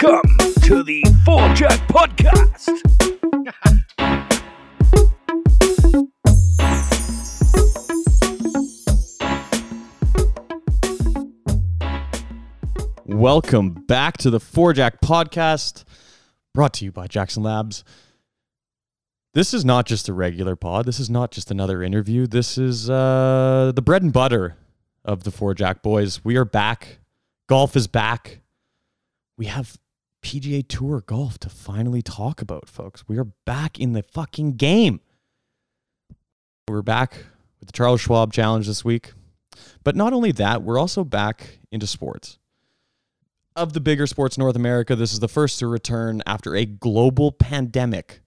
Welcome to the Four Jack Podcast. Welcome back to the Four Jack Podcast, brought to you by Jackson Labs. This is not just a regular pod. This is not just another interview. This is uh, the bread and butter of the Four Jack Boys. We are back. Golf is back. We have PGA Tour golf to finally talk about, folks. We are back in the fucking game. We're back with the Charles Schwab Challenge this week. But not only that, we're also back into sports of the bigger sports in North America, this is the first to return after a global pandemic.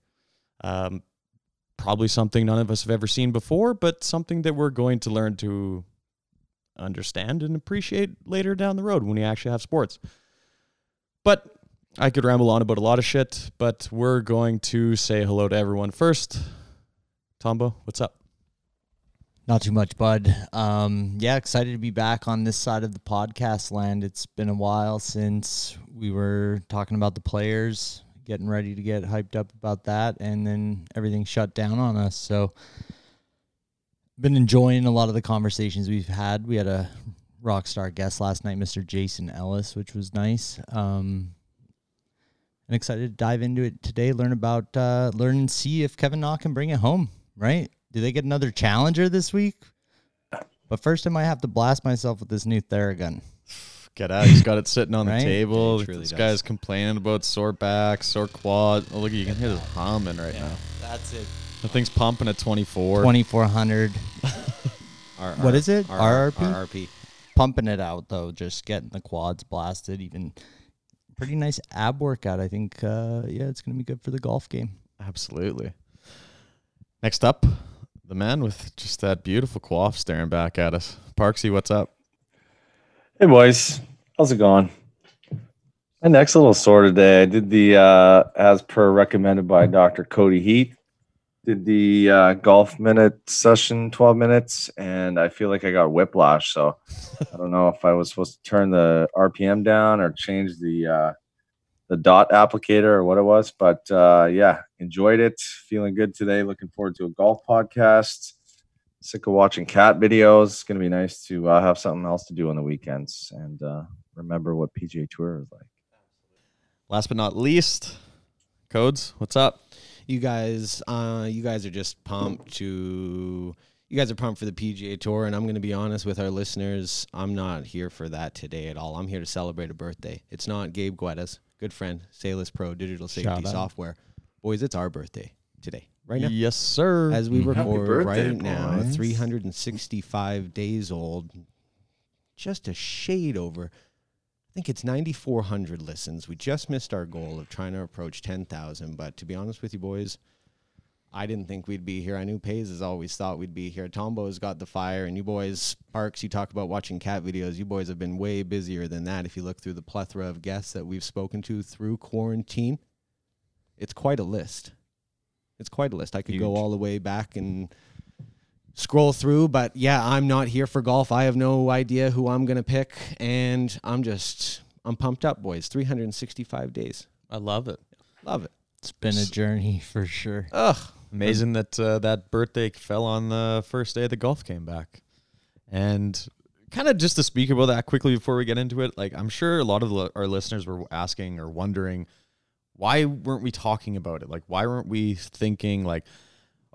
Um, probably something none of us have ever seen before, but something that we're going to learn to understand and appreciate later down the road when we actually have sports. But I could ramble on about a lot of shit, but we're going to say hello to everyone first. Tombo, what's up? Not too much, bud. Um, yeah, excited to be back on this side of the podcast land. It's been a while since we were talking about the players, getting ready to get hyped up about that, and then everything shut down on us. So, been enjoying a lot of the conversations we've had. We had a rock star guest last night, Mr. Jason Ellis, which was nice. Um, and excited to dive into it today. Learn about, uh, learn and see if Kevin Na can bring it home. Right? Do they get another challenger this week? But first, I might have to blast myself with this new Theragun. Get out. He's got it sitting on Right? the table. Yeah, he this does. guy's complaining about sore back, sore quad. Oh, look, at you can hear this humming right now. That's it. The thing's pumping at 24. 2400. R- What R- is it? R- RRP? RRP. Pumping it out, though, just getting the quads blasted. Even pretty nice ab workout. I think, uh, yeah, it's going to be good for the golf game. Absolutely. Next up, the man with just that beautiful quaff staring back at us. Parksy, what's up? Hey boys, how's it going? My next a little sore today. I did the uh, as per recommended by Dr. Cody Heath. Did the uh, golf minute session, twelve minutes, and I feel like I got whiplash. So I don't know if I was supposed to turn the RPM down or change the uh, the dot applicator or what it was. But uh, yeah, enjoyed it. Feeling good today. Looking forward to a golf podcast sick of watching cat videos. It's gonna be nice to uh, have something else to do on the weekends and uh, remember what PGA Tour is like. Last but not least, Codes, what's up? You guys, uh, you guys are just pumped to. You guys are pumped for the PGA Tour, and I'm going to be honest with our listeners. I'm not here for that today at all. I'm here to celebrate a birthday. It's not Gabe Guetta's good friend, Salus Pro Digital Safety Software. Boys, it's our birthday today, right now. Yes, sir. As we mm-hmm. record birthday, right now, 365 days old, just a shade over. I think it's 9,400 listens. We just missed our goal of trying to approach 10,000. But to be honest with you, boys, I didn't think we'd be here. I knew Pays has always thought we'd be here. Tombo's got the fire, and you boys, Parks, you talk about watching cat videos. You boys have been way busier than that. If you look through the plethora of guests that we've spoken to through quarantine, it's quite a list. It's quite a list. I could go all the way back and scroll through, but yeah, I'm not here for golf. I have no idea who I'm gonna pick, and I'm just I'm pumped up, boys. 365 days. I love it. Love it. It's been a journey for sure. Ugh. Amazing that uh, that birthday fell on the first day the golf came back. And kind of just to speak about that quickly before we get into it, like I'm sure a lot of our listeners were asking or wondering why weren't we talking about it? Like why weren't we thinking like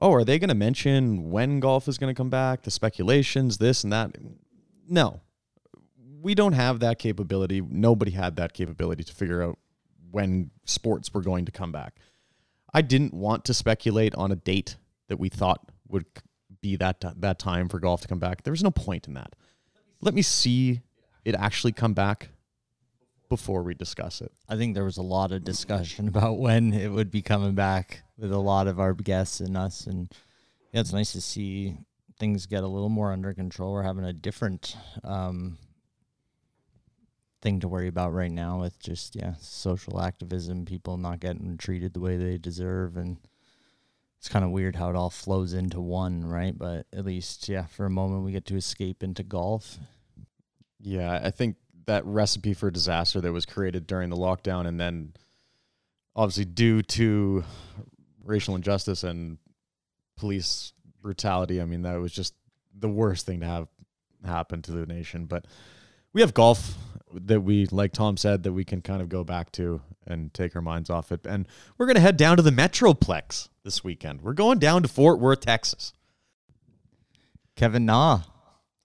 oh, are they going to mention when golf is going to come back, the speculations, this and that? No. We don't have that capability. Nobody had that capability to figure out when sports were going to come back. I didn't want to speculate on a date that we thought would be that that time for golf to come back. There was no point in that. Let me see it actually come back before we discuss it. I think there was a lot of discussion about when it would be coming back with a lot of our guests and us. And yeah, it's nice to see things get a little more under control. We're having a different um, thing to worry about right now with just, yeah, social activism, people not getting treated the way they deserve. And it's kind of weird how it all flows into one, right? But at least, yeah, for a moment we get to escape into golf. Yeah, I think that recipe for disaster that was created during the lockdown, and then obviously due to racial injustice and police brutality. I mean, that was just the worst thing to have happen to the nation. But we have golf that we, like Tom said, that we can kind of go back to and take our minds off it. And we're going to head down to the Metroplex this weekend. We're going down to Fort Worth, Texas. Kevin Na.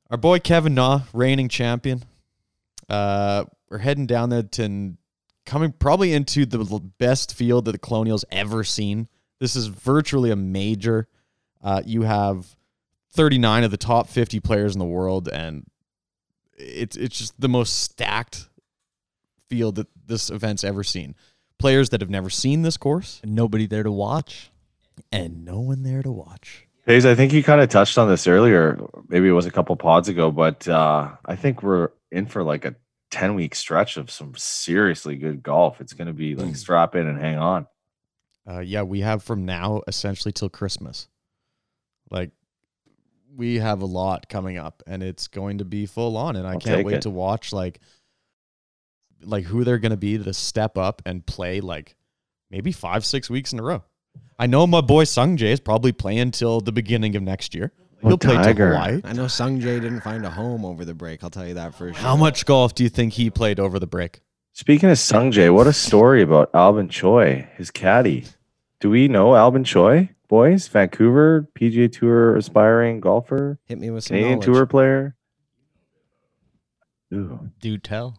Our boy Kevin Na, reigning champion. Uh, we're heading down there to coming probably into the best field that the Colonials ever seen. This is virtually a major. Uh, you have 39 of the top 50 players in the world, and it's it's just the most stacked field that this event's ever seen. Players that have never seen this course, and Nobody there to watch. and no one there to watch. Hayes, I think you kind of touched on this earlier. Maybe it was a couple pods ago, but uh, I think we're in for like a 10 week stretch of some seriously good golf. It's going to be like strap in and hang on. Uh, yeah, we have from now essentially till Christmas. Like, we have a lot coming up, and it's going to be full on. And I I'll can't wait it. to watch like, like who they're going to be to step up and play like maybe five, six weeks in a row. I know my boy Sung Jae is probably playing till the beginning of next year. Oh, He'll play till Tiger. Hawaii. I know Sung Jae didn't find a home over the break. I'll tell you that for sure. How much golf do you think he played over the break? Speaking of Sungjae, what a story about Albin Choi, his caddy. Do we know Albin Choi, boys? Vancouver PGA Tour aspiring golfer, Hit me with some Canadian knowledge. Tour player. Ooh. Do tell.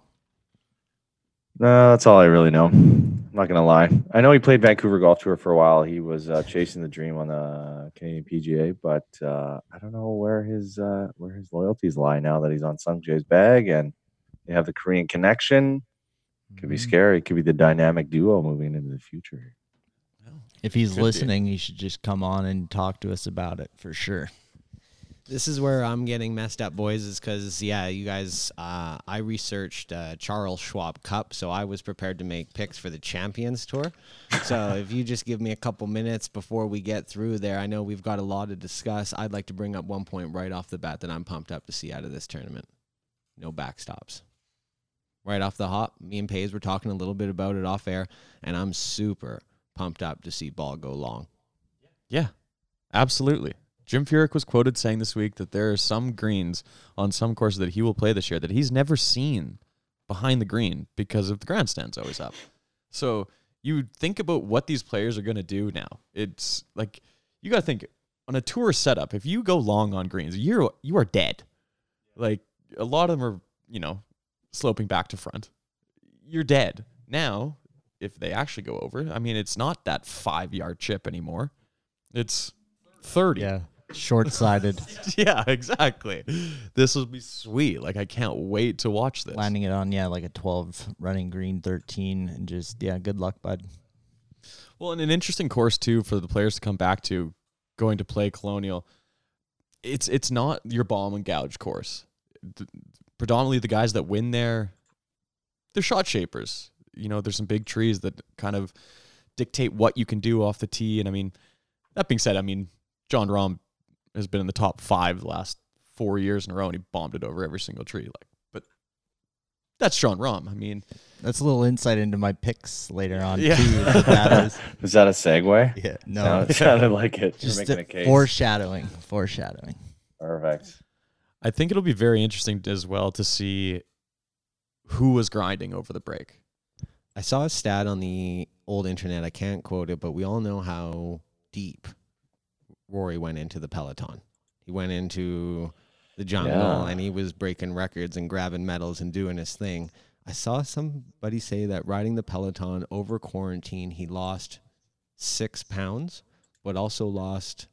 No, that's all I really know. I'm not gonna lie. I know he played Vancouver Golf Tour for a while. He was uh, chasing the dream on the Canadian PGA, but uh, I don't know where his uh, where his loyalties lie now that he's on Sungjae's bag and they have the Korean connection. Could be scary. Could be the dynamic duo moving into the future. If he's Could be. listening, he should just come on and talk to us about it for sure. This is where I'm getting messed up, boys, is because, yeah, you guys, uh, I researched uh, Charles Schwab Cup, so I was prepared to make picks for the Champions Tour. so if you just give me a couple minutes before we get through there, I know we've got a lot to discuss. I'd like to bring up one point right off the bat that I'm pumped up to see out of this tournament no backstops. Right off the hop, me and Paige were talking a little bit about it off air, and I'm super pumped up to see ball go long. Yeah, absolutely. Jim Furyk was quoted saying this week that there are some greens on some courses that he will play this year that he's never seen behind the green because of the grandstands always up. So you think about what these players are going to do now. It's like you got to think on a tour setup. If you go long on greens, you're you are dead. Like a lot of them are, you know, sloping back to front. You're dead. Now, if they actually go over, I mean, it's not that five yard chip anymore. It's 30. Yeah. Short sighted. Yeah, exactly. This will be sweet. Like I can't wait to watch this. Landing it on, yeah, like a 12 running green 13. And just, yeah, good luck, bud. Well, and an interesting course too for the players to come back to going to play Colonial. It's it's not your bomb and gouge course. The- predominantly the guys that win there, they're shot shapers. You know, there's some big trees that kind of dictate what you can do off the tee. And I mean, that being said, I mean, Jon Rahm has been in the top five the last four years in a row, and he bombed it over every single tree. Like, but that's Jon Rahm. I mean, That's a little insight into my picks later on, Yeah. too. that is. Is that a segue? Yeah, no. Sounded, sounded like it. You're Just making a a case. foreshadowing. Foreshadowing. Perfect. I think it'll be very interesting as well to see who was grinding over the break. I saw a stat on the old internet. I can't quote it, but we all know how deep Rory went into the peloton. He went into the jungle Yeah. and he was breaking records and grabbing medals and doing his thing. I saw somebody say that riding the peloton over quarantine, he lost six pounds, but also lost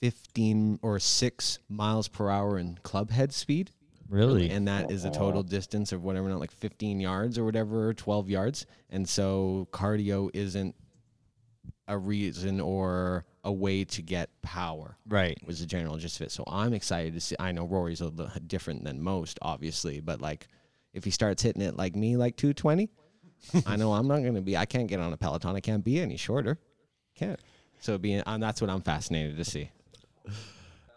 15 or six miles per hour in club head speed. Really? And that is a total distance of whatever, not like 15 yards or whatever, 12 yards. And so cardio isn't a reason or a way to get power, right. was the general gist of it. So I'm excited to see. I know Rory's a little different than most, obviously, but like if he starts hitting it like me, like 220, I know I'm not going to be, I can't get on a Peloton. I can't be any shorter. Can't. So being, um, that's what I'm fascinated to see.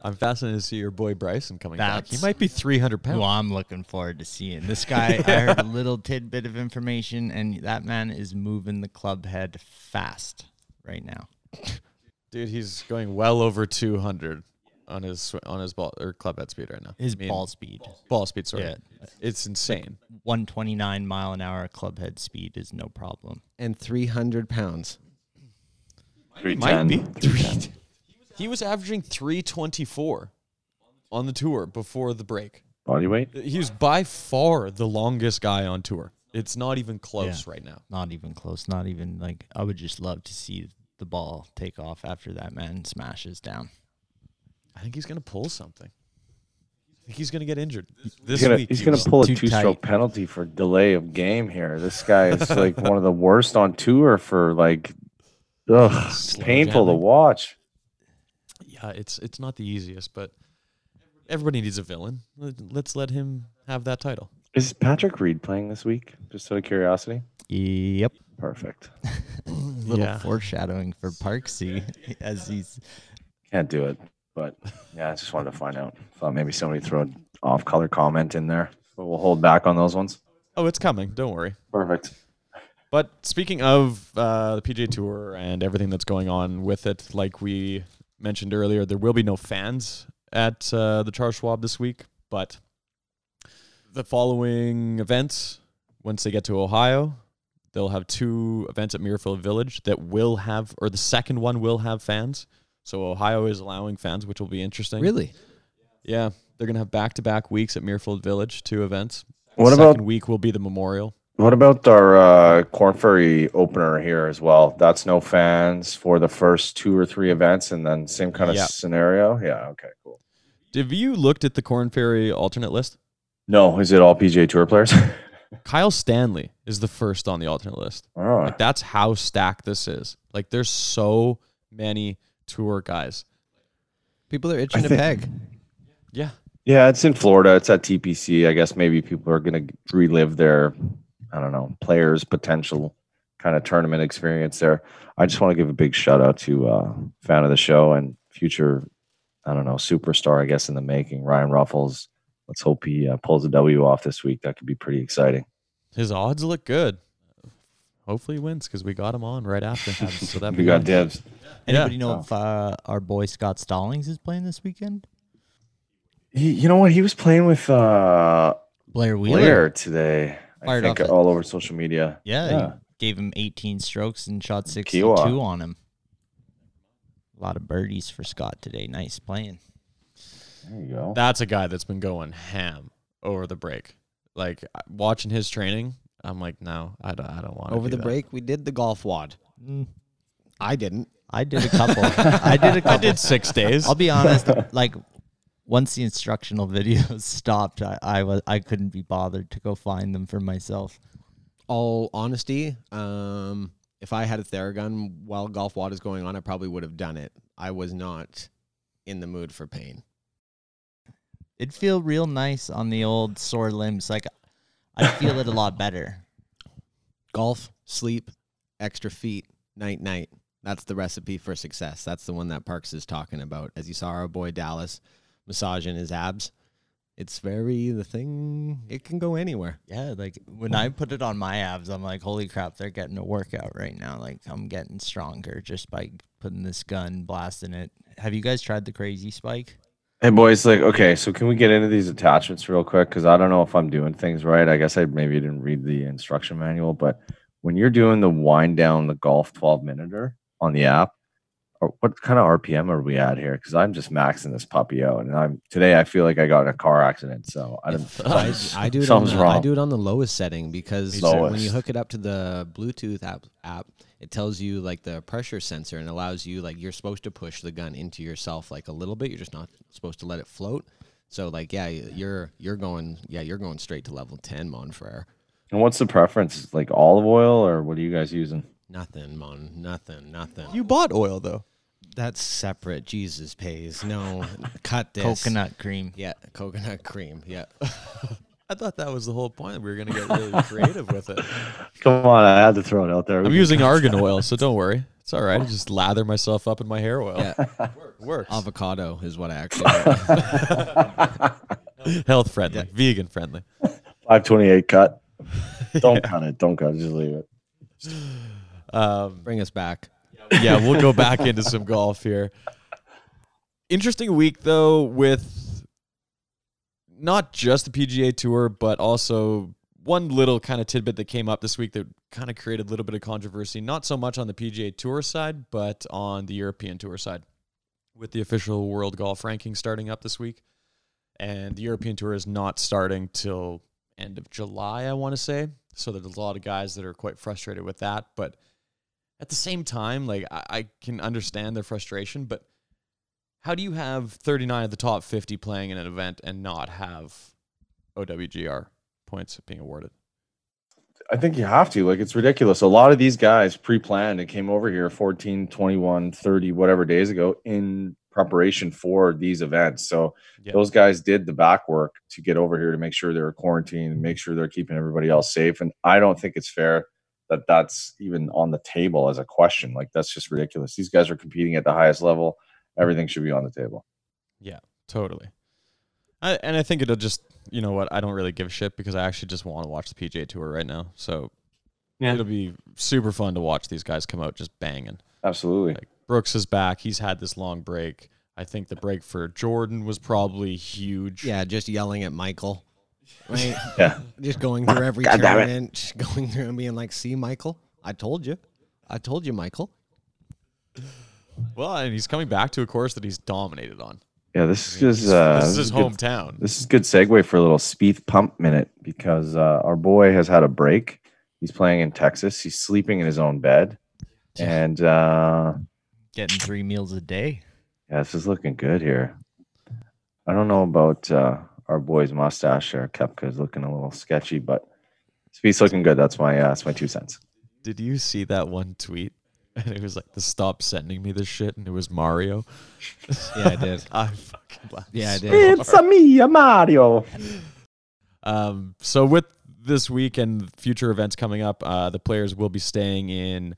I'm fascinated to see your boy Bryson coming back. He might be 300 pounds. Who I'm looking forward to seeing. This guy, I heard a little tidbit of information, and that man is moving the club head fast right now. Dude, he's going well over 200 on his on his ball or club head speed right now. His I mean, ball speed, ball speed, sorry. Yeah. It's insane. 129 mile an hour club head speed is no problem. And 300 pounds. Might be 310. He was averaging 324 on the tour before the break. Body weight? He was by far the longest guy on tour. It's not even close Yeah. right now. Not even close. Not even like I would just love to see the ball take off after that man smashes down. I think he's going to pull something. I think he's going to get injured this He's gonna, week. he's gonna pull a Too two-stroke tight. penalty for delay of game here. This guy is like one of the worst on tour for like, ugh, it's Slow painful to jamming. watch. Yeah, it's it's not the easiest, but everybody needs a villain. Let- Let's let him have that title. Is Patrick Reed playing this week? Just out of curiosity. Yep. Perfect. Little Yeah. foreshadowing for Parksy as he's Can't do it, but yeah, I just wanted to find out. Thought maybe somebody throw an off-color comment in there, but we'll hold back on those ones. Oh, it's coming. Don't worry. Perfect. But speaking of uh, the PJ Tour and everything that's going on with it, like we mentioned earlier, there will be no fans at uh, the Charles Schwab this week. But the following events, once they get to Ohio, they'll have two events at Muirfield Village that will have, or the second one will have fans. So Ohio is allowing fans, which will be interesting. Really? Yeah, they're gonna have back-to-back weeks at Muirfield Village, two events. What Second about week will be the Memorial. What about our uh, Korn Ferry opener here as well? That's no fans for the first two or three events, and then same kind of Yeah. scenario. Yeah. Okay. Cool. Have you looked at the Korn Ferry alternate list? No, is it all PGA Tour players? Kyle Stanley is the first on the alternate list. oh, Like that's how stacked this is. Like there's so many tour guys. People are itching to think- peg. Yeah. Yeah, it's in Florida. It's at TPC. I guess maybe people are going to relive their, I don't know, players' potential kind of tournament experience there. I just want to give a big shout out to uh, fan of the show and future, I don't know, superstar, I guess, in the making, Ryan Ruffels. Let's hope he uh, pulls a W off this week. That could be pretty exciting. His odds look good. Hopefully he wins because we got him on right after. so that We got dibs. Anybody Yeah. know Oh. if uh, our boy Scott Stallings is playing this weekend? He, you know what? He was playing with uh, Blair Wheeler. Blair today. I Fired think off it. all over social media. Yeah, Yeah. gave him 18 strokes and shot 62 Kiowa. on him. A lot of birdies for Scott today. Nice playing. There you go. That's a guy that's been going ham over the break. Like uh, watching his training, I'm like, no, I don't, I don't want Over the break, we did the golf wad. Mm, I didn't. I did a couple. I did a couple. I did six days. I'll be honest. Like once the instructional videos stopped, I, I was I couldn't be bothered to go find them for myself. All honesty, um, if I had a Theragun while golf wad is going on, I probably would have done it. I was not in the mood for pain. It'd feel real nice on the old sore limbs. Like I'd feel it a lot better. Golf, sleep, extra feet, night night. That's the recipe for success. That's the one that Parks is talking about. As you saw our boy Dallas massaging his abs. It's very the thing. It can go anywhere. Yeah, like when I put it on my abs, I'm like, holy crap, they're getting a workout right now. Like I'm getting stronger just by putting this gun, blasting it. Have you guys tried the crazy spike? Hey boys, like okay, so can we get into these attachments real quick? Because I don't know if I'm doing things right. I guess I maybe didn't read the instruction manual, but when you're doing the wind down the golf 12 minuter on the app, or what kind of RPM are we at here? Because I'm just maxing this puppy out, and I'm today I feel like I got in a car accident, so I don't. I, I do it. On Something's the, wrong. I do it on the lowest setting because Lowest. when you hook it up to the Bluetooth app, app, it tells you like the pressure sensor and allows you like you're supposed to push the gun into yourself like a little bit. You're just not supposed to let it float. So like yeah, you're you're going yeah you're going straight to level ten, mon frere. And what's the preference? Like olive oil, or what are you guys using? Nothing, mon, nothing, nothing. you bought oil though. That's separate. Jesus pays. No, cut this. Coconut cream. Yeah, coconut cream. Yeah. I thought that was the whole point. We were gonna get really creative with it. Come on, I had to throw it out there. I'm using argan oil, so don't worry. It's all right. I just lather myself up in my hair oil. Yeah. Works. Avocado is what I actually. Health friendly, vegan friendly. 528 cut. Don't cut it. Don't cut it. Just leave it. Um, Bring us back. yeah, we'll go back into some golf here. Interesting week though, with not just the PGA Tour, but also one little kind of tidbit that came up this week that kind of created a little bit of controversy. Not so much on the PGA Tour side, but on the European Tour side, with the official World Golf Ranking starting up this week, and the European Tour is not starting till end of July, I want to say. So there's a lot of guys that are quite frustrated with that, but at the same time, like I, I can understand their frustration, but how do you have 39 of the top 50 playing in an event and not have OWGR points being awarded? I think you have to. Like, it's ridiculous. A lot of these guys pre planned and came over here 14, 21, 30, whatever days ago in preparation for these events. So Yeah. those guys did the back work to get over here to make sure they're quarantined and make sure they're keeping everybody else safe. And I don't think it's fair that that's even on the table as a question. Like, that's just ridiculous. These guys are competing at the highest level. Everything should be on the table. Yeah, totally. I, and I think it'll just, you know what, I don't really give a shit because I actually just want to watch the PGA Tour right now. So Yeah. it'll be super fun to watch these guys come out just banging. Absolutely. Like Brooks is back. He's had this long break. I think the break for Jordan was probably huge. Yeah, just yelling at Michael. Right? Yeah. just going through every God tournament, going through and being like, see, Michael, I told you. I told you, Michael. Well, and he's coming back to a course that he's dominated on. Yeah. This is just, uh, this is his good- hometown. This is good segue for a little Spieth pump minute because uh, our boy has had a break. He's playing in Texas. He's sleeping in his own bed, and uh, Getting three meals a day. yeah, this is looking good here. I don't know about uh, our boy's mustache or Koepka is looking a little sketchy, but Spieth's looking good. That's my uh, that's my two cents. Did you see that one tweet? And it was like the stop sending me this shit, and it was Mario. Yeah, I did. I fucking laughed. Yeah, I so did. It's a me, a Mario. Um, so with this week and future events coming up, uh, the players will be staying in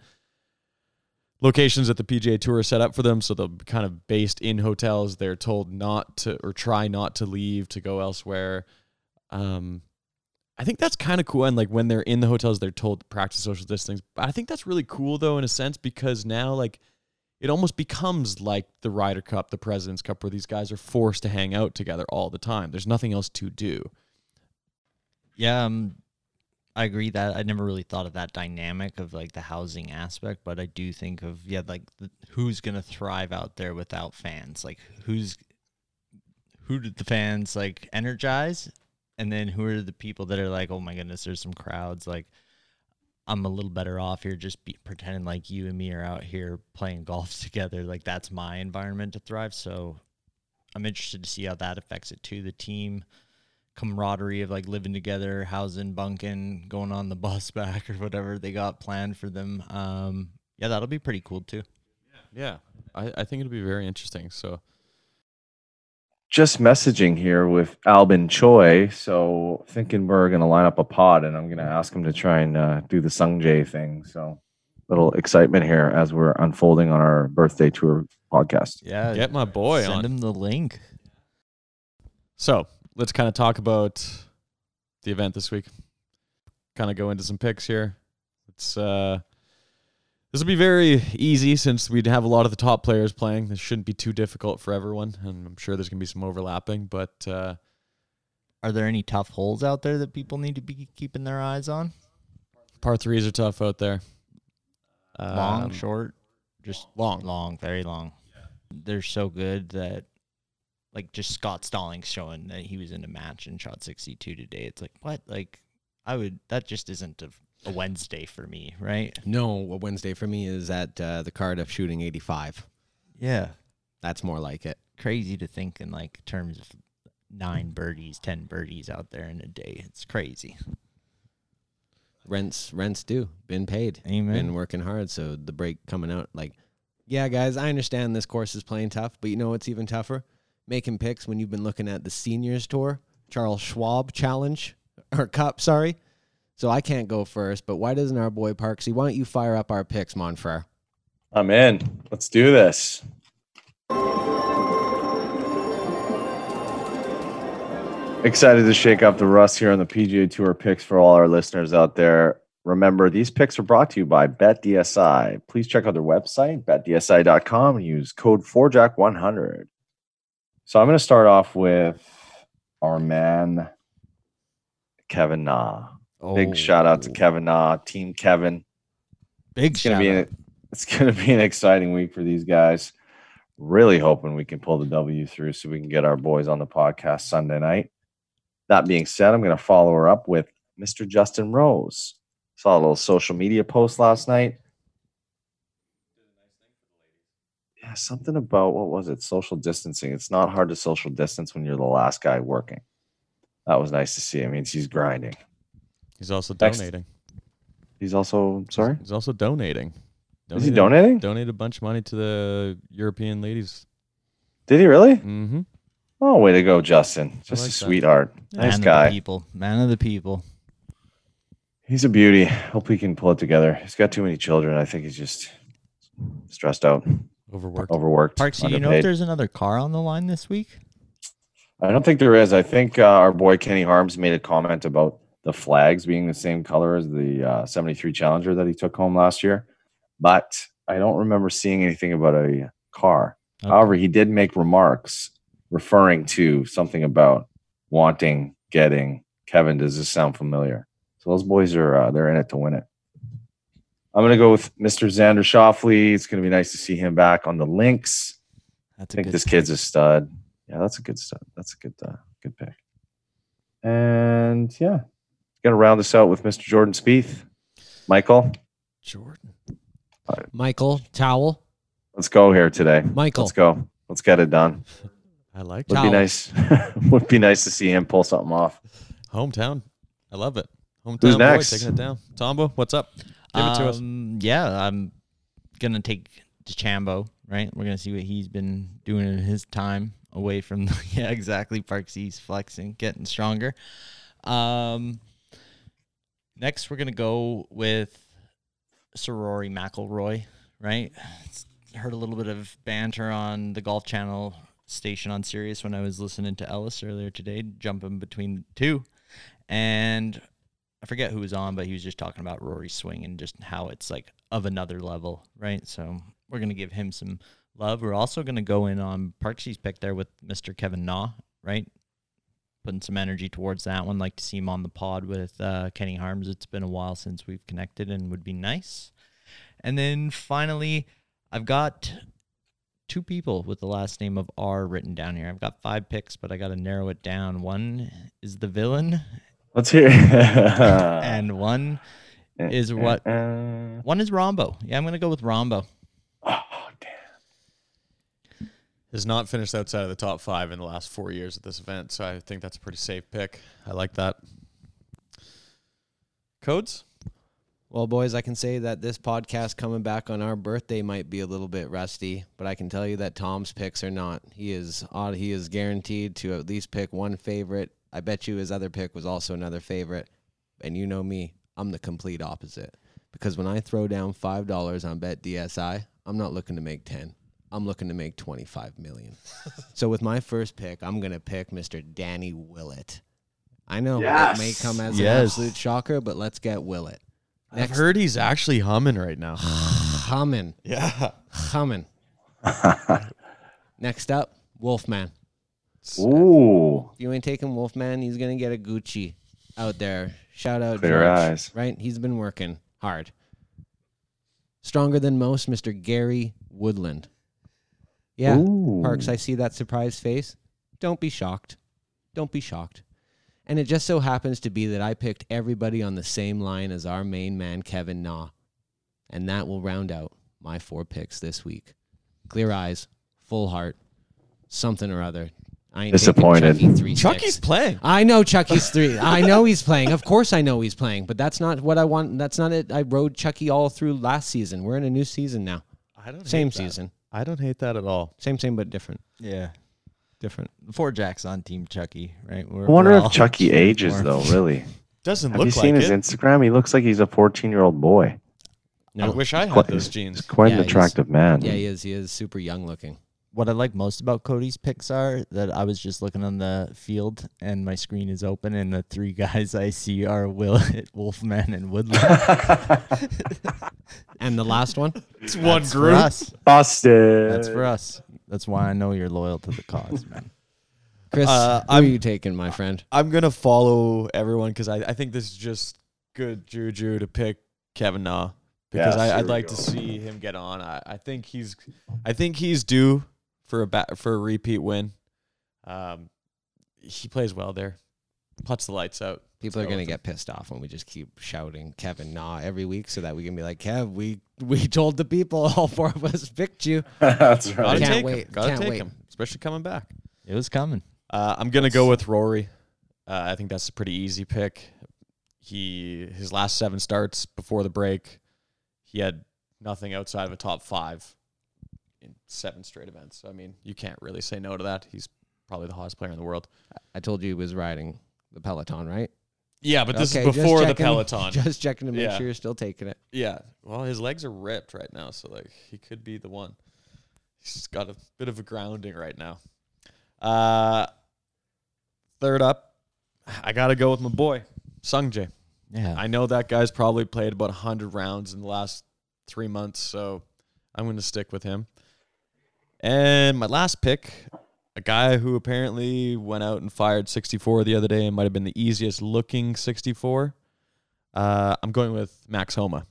locations that the PGA Tour set up for them. So they'll kind of based in hotels. They're told not to or try not to leave to go elsewhere. Um, I think that's kind of cool. And like when they're in the hotels, they're told to practice social distancing. I think that's really cool though, in a sense, because now like it almost becomes like the Ryder Cup, the President's Cup, where these guys are forced to hang out together all the time. There's nothing else to do. Yeah, um, I agree that I never really thought of that dynamic of like the housing aspect, but I do think of yeah, like the, who's gonna thrive out there without fans? Like who's who did the fans like energize, and then who are the people that are like, oh my goodness, there's some crowds like. I'm a little better off here just be, pretending like you and me are out here playing golf together. Like that's my environment to thrive. So I'm interested to see how that affects it too. The team camaraderie of like living together, housing, bunking, going on the bus back or whatever they got planned for them. Um, yeah, that'll be pretty cool too. Yeah, I, I think it'll be very interesting. So just messaging here with Albin Choi. So thinking we're gonna line up a pod, and I'm gonna ask him to try and uh, do the Sung Jae thing. So little excitement here as we're unfolding on our birthday tour podcast. Yeah, get my boy send on. him the link. So let's kind of talk about the event this week. Kind of go into some picks here. It's uh, this will be very easy since we'd have a lot of the top players playing. This shouldn't be too difficult for everyone, and I'm sure there's gonna be some overlapping. But uh, Are there any tough holes out there that people need to be keeping their eyes on? par threes are tough out there. Long, Um, short, just long. long, very long. Yeah. They're so good that, like, just Scott Stallings showing that he was in a match and shot 62 today. It's like, what? Like, I would, that just isn't a, a Wednesday for me, right? No, a Wednesday for me is at uh, the Cardiff shooting 85. Yeah. That's more like it. Crazy to think in, like, terms of nine birdies, 10 birdies out there in a day. It's crazy. Rents, rents due. Been paid. Amen. Been working hard. So the break coming out, like, yeah, guys, I understand this course is playing tough, but you know what's even tougher? Making picks when you've been looking at the seniors tour, Charles Schwab challenge or cup, sorry. So I can't go first, but why doesn't our boy Parksy? Why don't you fire up our picks, Monfrere? I'm in. Let's do this. Excited to shake up the rust here on the PGA Tour picks for all our listeners out there. Remember, these picks are brought to you by BetDSI. Please check out their website, betdsi.com, and use code 4Jack100. So I'm going to start off with our man, Kevin Na. Big shout out to Oh, Kevin Na, Team Kevin. Big It's gonna shout be an, it's gonna be an exciting week for these guys. Really hoping we can pull the W through so we can get our boys on the podcast Sunday night. That being said, I'm gonna follow her up with Mr. Justin Rose. Saw a little social media post last night. Yeah, something about what was it? Social distancing. It's not hard to social distance when you're the last guy working. That was nice to see. I mean, he's grinding. He's also Next. donating. He's also sorry. He's also donating. Is he donating? Donated a bunch of money to the European ladies. Did he really? Mm-hmm. Oh, way to go, Justin. Just like a that. sweetheart. Man Nice of the guy. people. Man of the people. He's a beauty. Hope he can pull it together. He's got too many children. I think he's just stressed out, Overworked. overworked. Parks, do you know if there's another car on the line this week? I don't think there is. I think uh, our boy Kenny Harms made a comment about the flags being the same color as the uh, 73 Challenger that he took home last year, but I don't remember seeing anything about a car. Okay. However, he did make remarks referring to something about wanting, getting. Kevin, does this sound familiar? So those boys are uh, they're in it to win it. I'm gonna go with Mr. Xander Schauffele. It's gonna be nice to see him back on the links. That's I a think good this kid's a stud. Yeah, that's a good stud. That's a good uh, good pick. And yeah, gonna round this out with Mr. Jordan Spieth. Michael, Jordan. Michael Towel. let's go here today. Michael. Let's go. Let's get it done. I like Would it. be nice. Would be nice to see him pull something off. Hometown. I love it. Hometown Who's boy next? taking it down. Tombo, what's up? Give it to us. Um, Yeah, I'm gonna take Chambo. Right, we're gonna see what he's been doing in his time away from. The, yeah, exactly. Parks, he's flexing, getting stronger. Um, next we're gonna go with Sir Rory McElroy. Right, It's- heard a little bit of banter on the Golf Channel station on Sirius when I was listening to Ellis earlier today, jumping between two, and I forget who was on, but he was just talking about Rory's swing and just how it's like of another level, right? So we're gonna give him some love. We're also gonna go in on Parksy's pick there with Mr. Kevin Na, right? Putting some energy towards that one. Like to see him on the pod with uh, Kenny Harms. It's been a while since we've connected, and would be nice. And then finally, I've got two people with the last name of R written down here. I've got five picks, but I got to narrow it down. One is the villain, Let's hear. and one eh, is eh, what- Uh, One is Rahmbo. Yeah, I'm gonna go with Rahmbo. oh damn. Has not finished outside of the top five in the last four years at this event, so I think that's a pretty safe pick. I like that. Codes? Well, boys, I can say that this podcast coming back on our birthday might be a little bit rusty, but I can tell you that Tom's picks are not. He is odd. He is guaranteed to at least pick one favorite. I bet you his other pick was also another favorite. And you know me, I'm the complete opposite. Because when I throw down five dollars on Bet DSI, I'm not looking to make ten. I'm looking to make twenty five million. so with my first pick, I'm gonna pick Mr. Danny Willett. I know it may come as an absolute shocker, but let's get Willett. I've heard he's actually humming right now. Humming, yeah. humming. Next up, Wolfman. Ooh, If you ain't taking Wolfman, he's gonna get a Gucci out there. Shout out, clear George. eyes. Right? He's been working hard. Stronger than most, Mr. Gary Woodland. Yeah, Ooh. Parks, I see that surprised face. Don't be shocked. Don't be shocked. And it just so happens to be that I picked everybody on the same line as our main man, Kevin Na. And that will round out my four picks this week. Clear eyes, full heart, something or other. I ain't Disappointed. Chucky three Chucky's sticks. playing. I know Chucky's three. I know he's playing. Of course, I know he's playing. But that's not what I want. That's not it. I rode Chucky all through last season. We're in a new season now. I don't Same hate that. season. I don't hate that at all. Same, same, but different. Yeah. Different. Four Jacks on Team Chucky, right? We're, I wonder we're if all Chucky ages for him. though. Really? Doesn't Have look you seen like his it. Instagram? He looks like he's a 14 year old boy. I wish I had Quite- those He's quite Yeah, an attractive man. Yeah, he is. He is super young looking. What I like most about Cody's picks are that I was just looking on the field and my screen is open and the three guys I see are Willett, Wolfman, and Woodland. And the last one, It's one That's for group. us. Busted. That's for us. That's why I know you're loyal to the cause, man. Chris. Uh, who are I'm- you taking, my friend? I'm gonna follow everyone because I, I think this is just good juju to pick Kevin Na because Yes, I, I'd like go. to see him get on. I, I think he's I think he's due for a bat, for a repeat win. Um, he plays well there, puts the lights out. People are gonna get pissed off when we just keep shouting Kevin Na every week, so that we can be like, Kev, we we told the people, all four of us picked you. That's Gotta right. Can't take wait, him. Gotta can't take wait. him, especially coming back. It was coming. Uh, I'm gonna go with Rory. Uh, I think that's a pretty easy pick. He his last seven starts before the break, he had nothing outside of a top five in seven straight events. So, I mean, you can't really say no to that. He's probably the hottest player in the world. I told you he was riding the Peloton, right? Yeah, but this Okay, is just before the Peloton. Just checking to make Yeah. sure you're still taking it. yeah. Well, his legs are ripped right now, so like he could be the one. He's got a bit of a grounding right now. Uh, third up, I gotta go with my boy Sung Jae. Yeah. I know that guy's probably played about 100 rounds in the last three months, so I'm going to stick with him. And my last pick, a guy who apparently went out and fired 64 the other day and might have been the easiest looking 64. Uh, I'm going with Max Homa.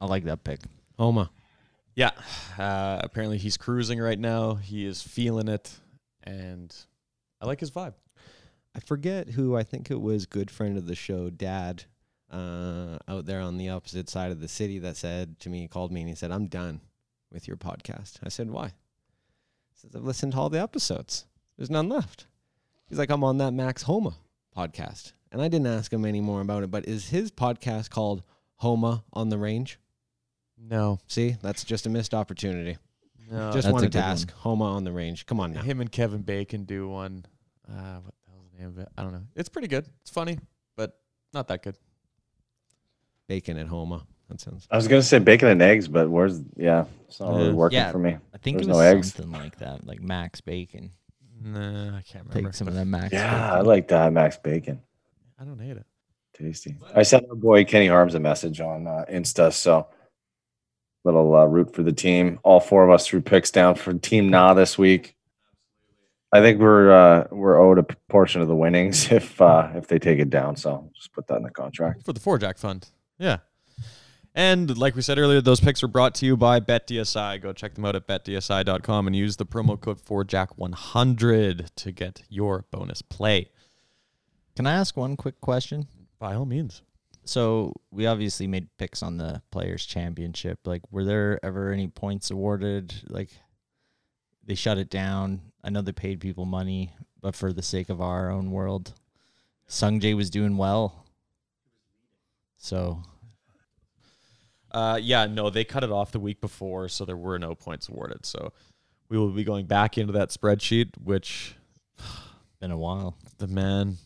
I like that pick. Homa. Yeah. Uh, apparently he's cruising right now. He is feeling it, and I like his vibe. I forget who. I think it was good friend of the show, Dad, uh, out there on the opposite side of the city that said to me, called me, and he said, "I'm done with your podcast." I said, "Why?" He says, "I've listened to all the episodes. There's none left." He's like, "I'm on that Max Homa podcast," and I didn't ask him any more about it. But is his podcast called Homa on the Range? No. See, that's just a missed opportunity. No. just wanted to ask Homa on the Range. Come on now. Him and Kevin Bacon do one. Uh, what the hell's the name of it? I don't know. It's pretty good. It's funny, but not that good. Bacon at Homa. That sounds. I was gonna say bacon and eggs, but where's yeah? It's not really working Yeah. for me. I think There's it was no eggs. something like that, like Max Bacon. Nah, I can't remember. Take some of that Max. Yeah, I Bacon. like that Max Bacon. I don't hate it. Tasty. I sent our boy Kenny Harms a message on uh, Insta, so little uh, root for the team. All four of us threw picks down for Team Na this week. I think we're uh, we're owed a portion of the winnings if uh, if they take it down. So just put that in the contract. For the Four Jack Fund. Yeah. And like we said earlier, those picks are brought to you by BetDSI. Go check them out at betdsi.com and use the promo code 4Jack100 to get your bonus play. Can I ask one quick question? By all means. So we obviously made picks on the Players Championship. Like, were there ever any points awarded? Like, they shut it down. I know they paid people money, but for the sake of our own world, Sung Jae was doing well. So Uh, yeah, no, they cut it off the week before, so there were no points awarded. So we will be going back into that spreadsheet, which been a while. the man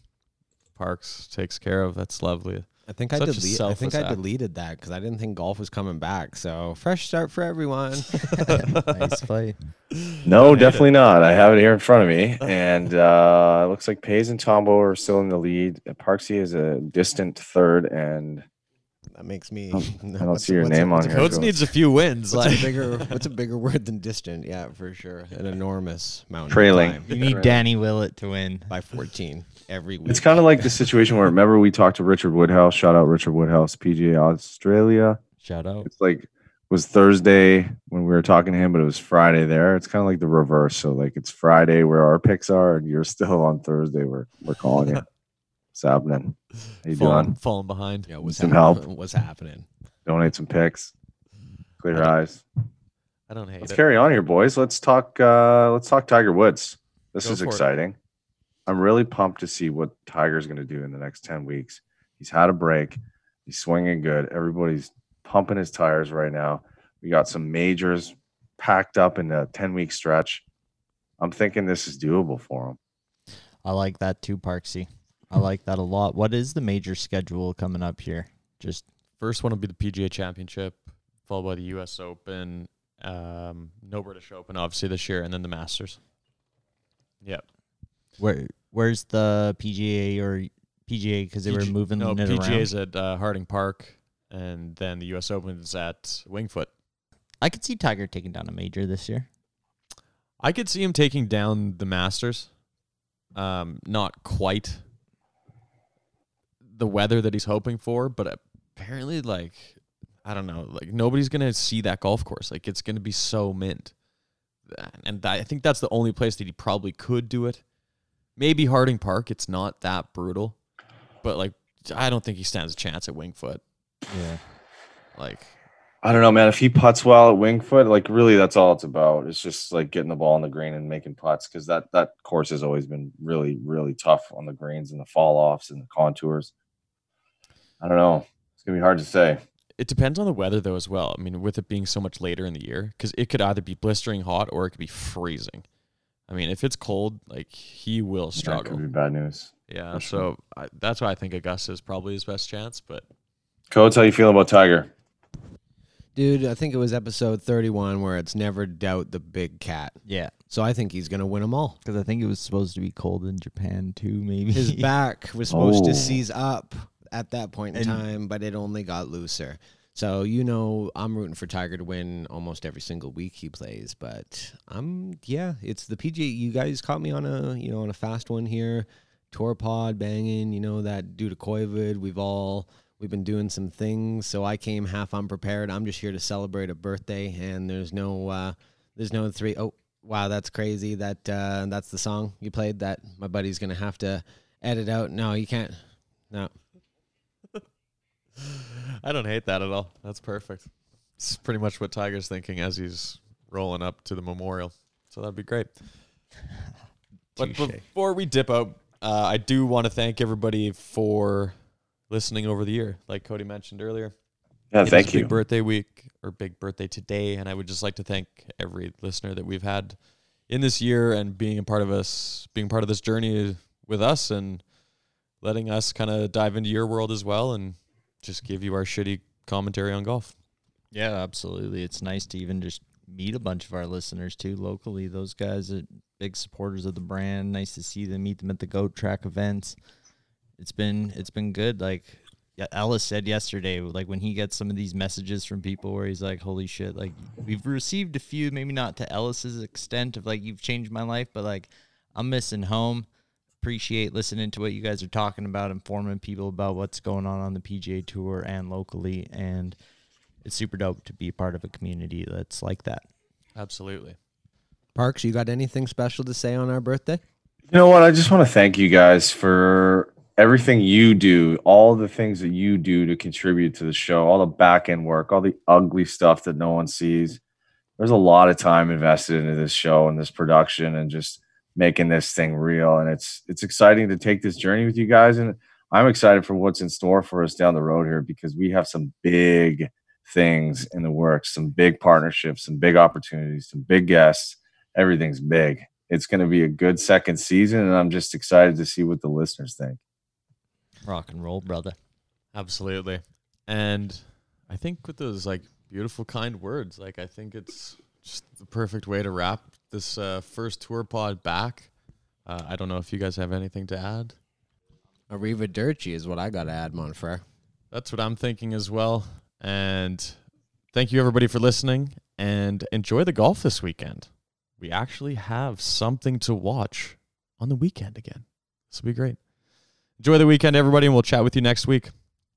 Parks takes care of. That's lovely. I think I Such a delete, I selfless think I deleted that because I didn't think golf was coming back. So fresh start for everyone. nice play. No, hate it. definitely not. I have it here in front of me, and uh, it looks like Pays and Tombo are still in the lead. Parksy is a distant third, and that makes me. I don't see your what's a- name on what's a- here. Coates needs a few wins. What's Like, a bigger What's a bigger word than distant? Yeah, for sure. An enormous mountain. Trailing. climb You need Danny Willett to win. by 14 every week. It's kind of like the situation where remember we talked to Richard Woodhouse. Shout out Richard Woodhouse, PGA Australia. Shout out. It's like it was Thursday when we were talking to him, but it was Friday there. It's kind of like the reverse. So like it's Friday where our picks are, and you're still on Thursday. We're we're calling you. What's happening? How you falling, doing? falling behind. yeah, what's some hap- help. What's happening? Donate some picks. Clear your eyes. I don't hate Let's it. carry on here, boys. Let's talk. Uh, let's talk Tiger Woods. This Go is for it. exciting. I'm really pumped to see what Tiger's going to do in the next ten weeks. He's had a break. He's swinging good. Everybody's pumping his tires right now. We got some majors packed up in a ten week stretch. I'm thinking this is doable for him. I like that too, Parksy. I like that a lot. What is the major schedule coming up here? Just First one will be the PGA Championship, followed by the U.S. Open, um, no British Open, obviously this year, and then the Masters. Yep. Where where's the PGA or PGA because they were moving no, it around? PGA's at uh, Harding Park, and then the U.S. Open is at Wingfoot. I could see Tiger taking down a major this year. I could see him taking down the Masters. Um, not quite the weather that he's hoping for, but apparently, like, I don't know, like nobody's gonna see that golf course. Like, it's gonna be so mint, and that, I think that's the only place that he probably could do it. Maybe Harding Park. It's not that brutal, but like, I don't think he stands a chance at Winged Foot. Yeah. Like, I don't know, man. If he puts well at Winged Foot, like really, that's all it's about. It's just like getting the ball on the green and making putts because that that course has always been really, really tough on the greens and the fall offs and the contours. I don't know. It's gonna be hard to say. It depends on the weather though as well. I mean, with it being so much later in the year, because it could either be blistering hot or it could be freezing. I mean, if it's cold, like he will struggle. That could be bad news. Yeah, for so. I, that's why I think Augusta is probably his best chance. But Coates, how you feel about Tiger? Dude, I think it was episode 31 where it's never doubt the big cat. Yeah. So I think he's going to win them all. Because I think it was supposed to be cold in Japan too, maybe. His back was supposed Oh. to seize up at that point in And- time, but it only got looser. So you know, I'm rooting for Tiger to win almost every single week he plays. But I'm yeah, it's the PGA. You guys caught me on a you know on a fast one here, tour pod banging. You know that due to COVID, we've all we've been doing some things. So I came half unprepared. I'm just here to celebrate a birthday, and there's no uh, there's no three oh wow, that's crazy. That uh, that's the song you played. That my buddy's gonna have to edit out. No, you can't. No. I don't hate that at all. That's perfect. It's pretty much what Tiger's thinking as he's rolling up to the memorial. So that'd be great. But Touche. before we dip out, uh, I do want to thank everybody for listening over the year. Like Cody mentioned earlier, Yeah, It is thank a big you. birthday week or big birthday today, and I would just like to thank every listener that we've had in this year and being a part of us, being part of this journey with us, and letting us kind of dive into your world as well, and just give you our shitty commentary on golf. Yeah, absolutely. It's nice to even just meet a bunch of our listeners too locally. Those guys are big supporters of the brand. Nice to see them, meet them at the Goat Track events. It's been it's been good. Like Ellis said yesterday, like when he gets some of these messages from people where he's like, "Holy shit!" Like we've received a few, maybe not to Ellis's extent of like you've changed my life, but like I'm missing home. Appreciate listening to what you guys are talking about, informing people about what's going on on the PGA Tour and locally, and it's super dope to be part of a community that's like that. Absolutely. Parks, you got anything special to say on our birthday? You know what? I just want to thank you guys for everything you do, all the things that you do to contribute to the show, all the back end work, all the ugly stuff that no one sees. There's a lot of time invested into this show and this production and just making this thing real. And it's it's exciting to take this journey with you guys. And I'm excited for what's in store for us down the road here because we have some big things in the works, some big partnerships, some big opportunities, some big guests. Everything's big it's going to be a good second season and i'm just excited to see what the listeners think Rock and roll, brother. Absolutely. And I think with those like beautiful, kind words, like I think it's just the perfect way to wrap this uh, first tour pod back. Uh, I don't know if you guys have anything to add. Arriva Dirty is what I got to add, Monfrere. That's what I'm thinking as well. And thank you everybody for listening and enjoy the golf this weekend. We actually have something to watch on the weekend again. This will be great. Enjoy the weekend, everybody, and we'll chat with you next week.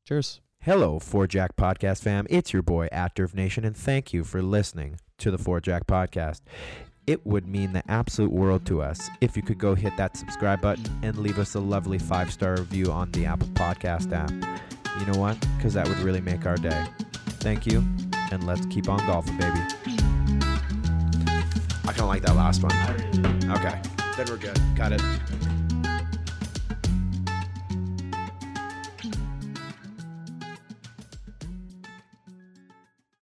Cheers. Hello, Four Jack Podcast fam. It's your boy, Active Nation, and thank you for listening to the Four Jack Podcast. It would mean the absolute world to us if you could go hit that subscribe button and leave us a lovely five star review on the Apple Podcast app. You know what? Because that would really make our day. Thank you, and let's keep on golfing, baby. I kind of like that last one. Okay, then we're good. Got it.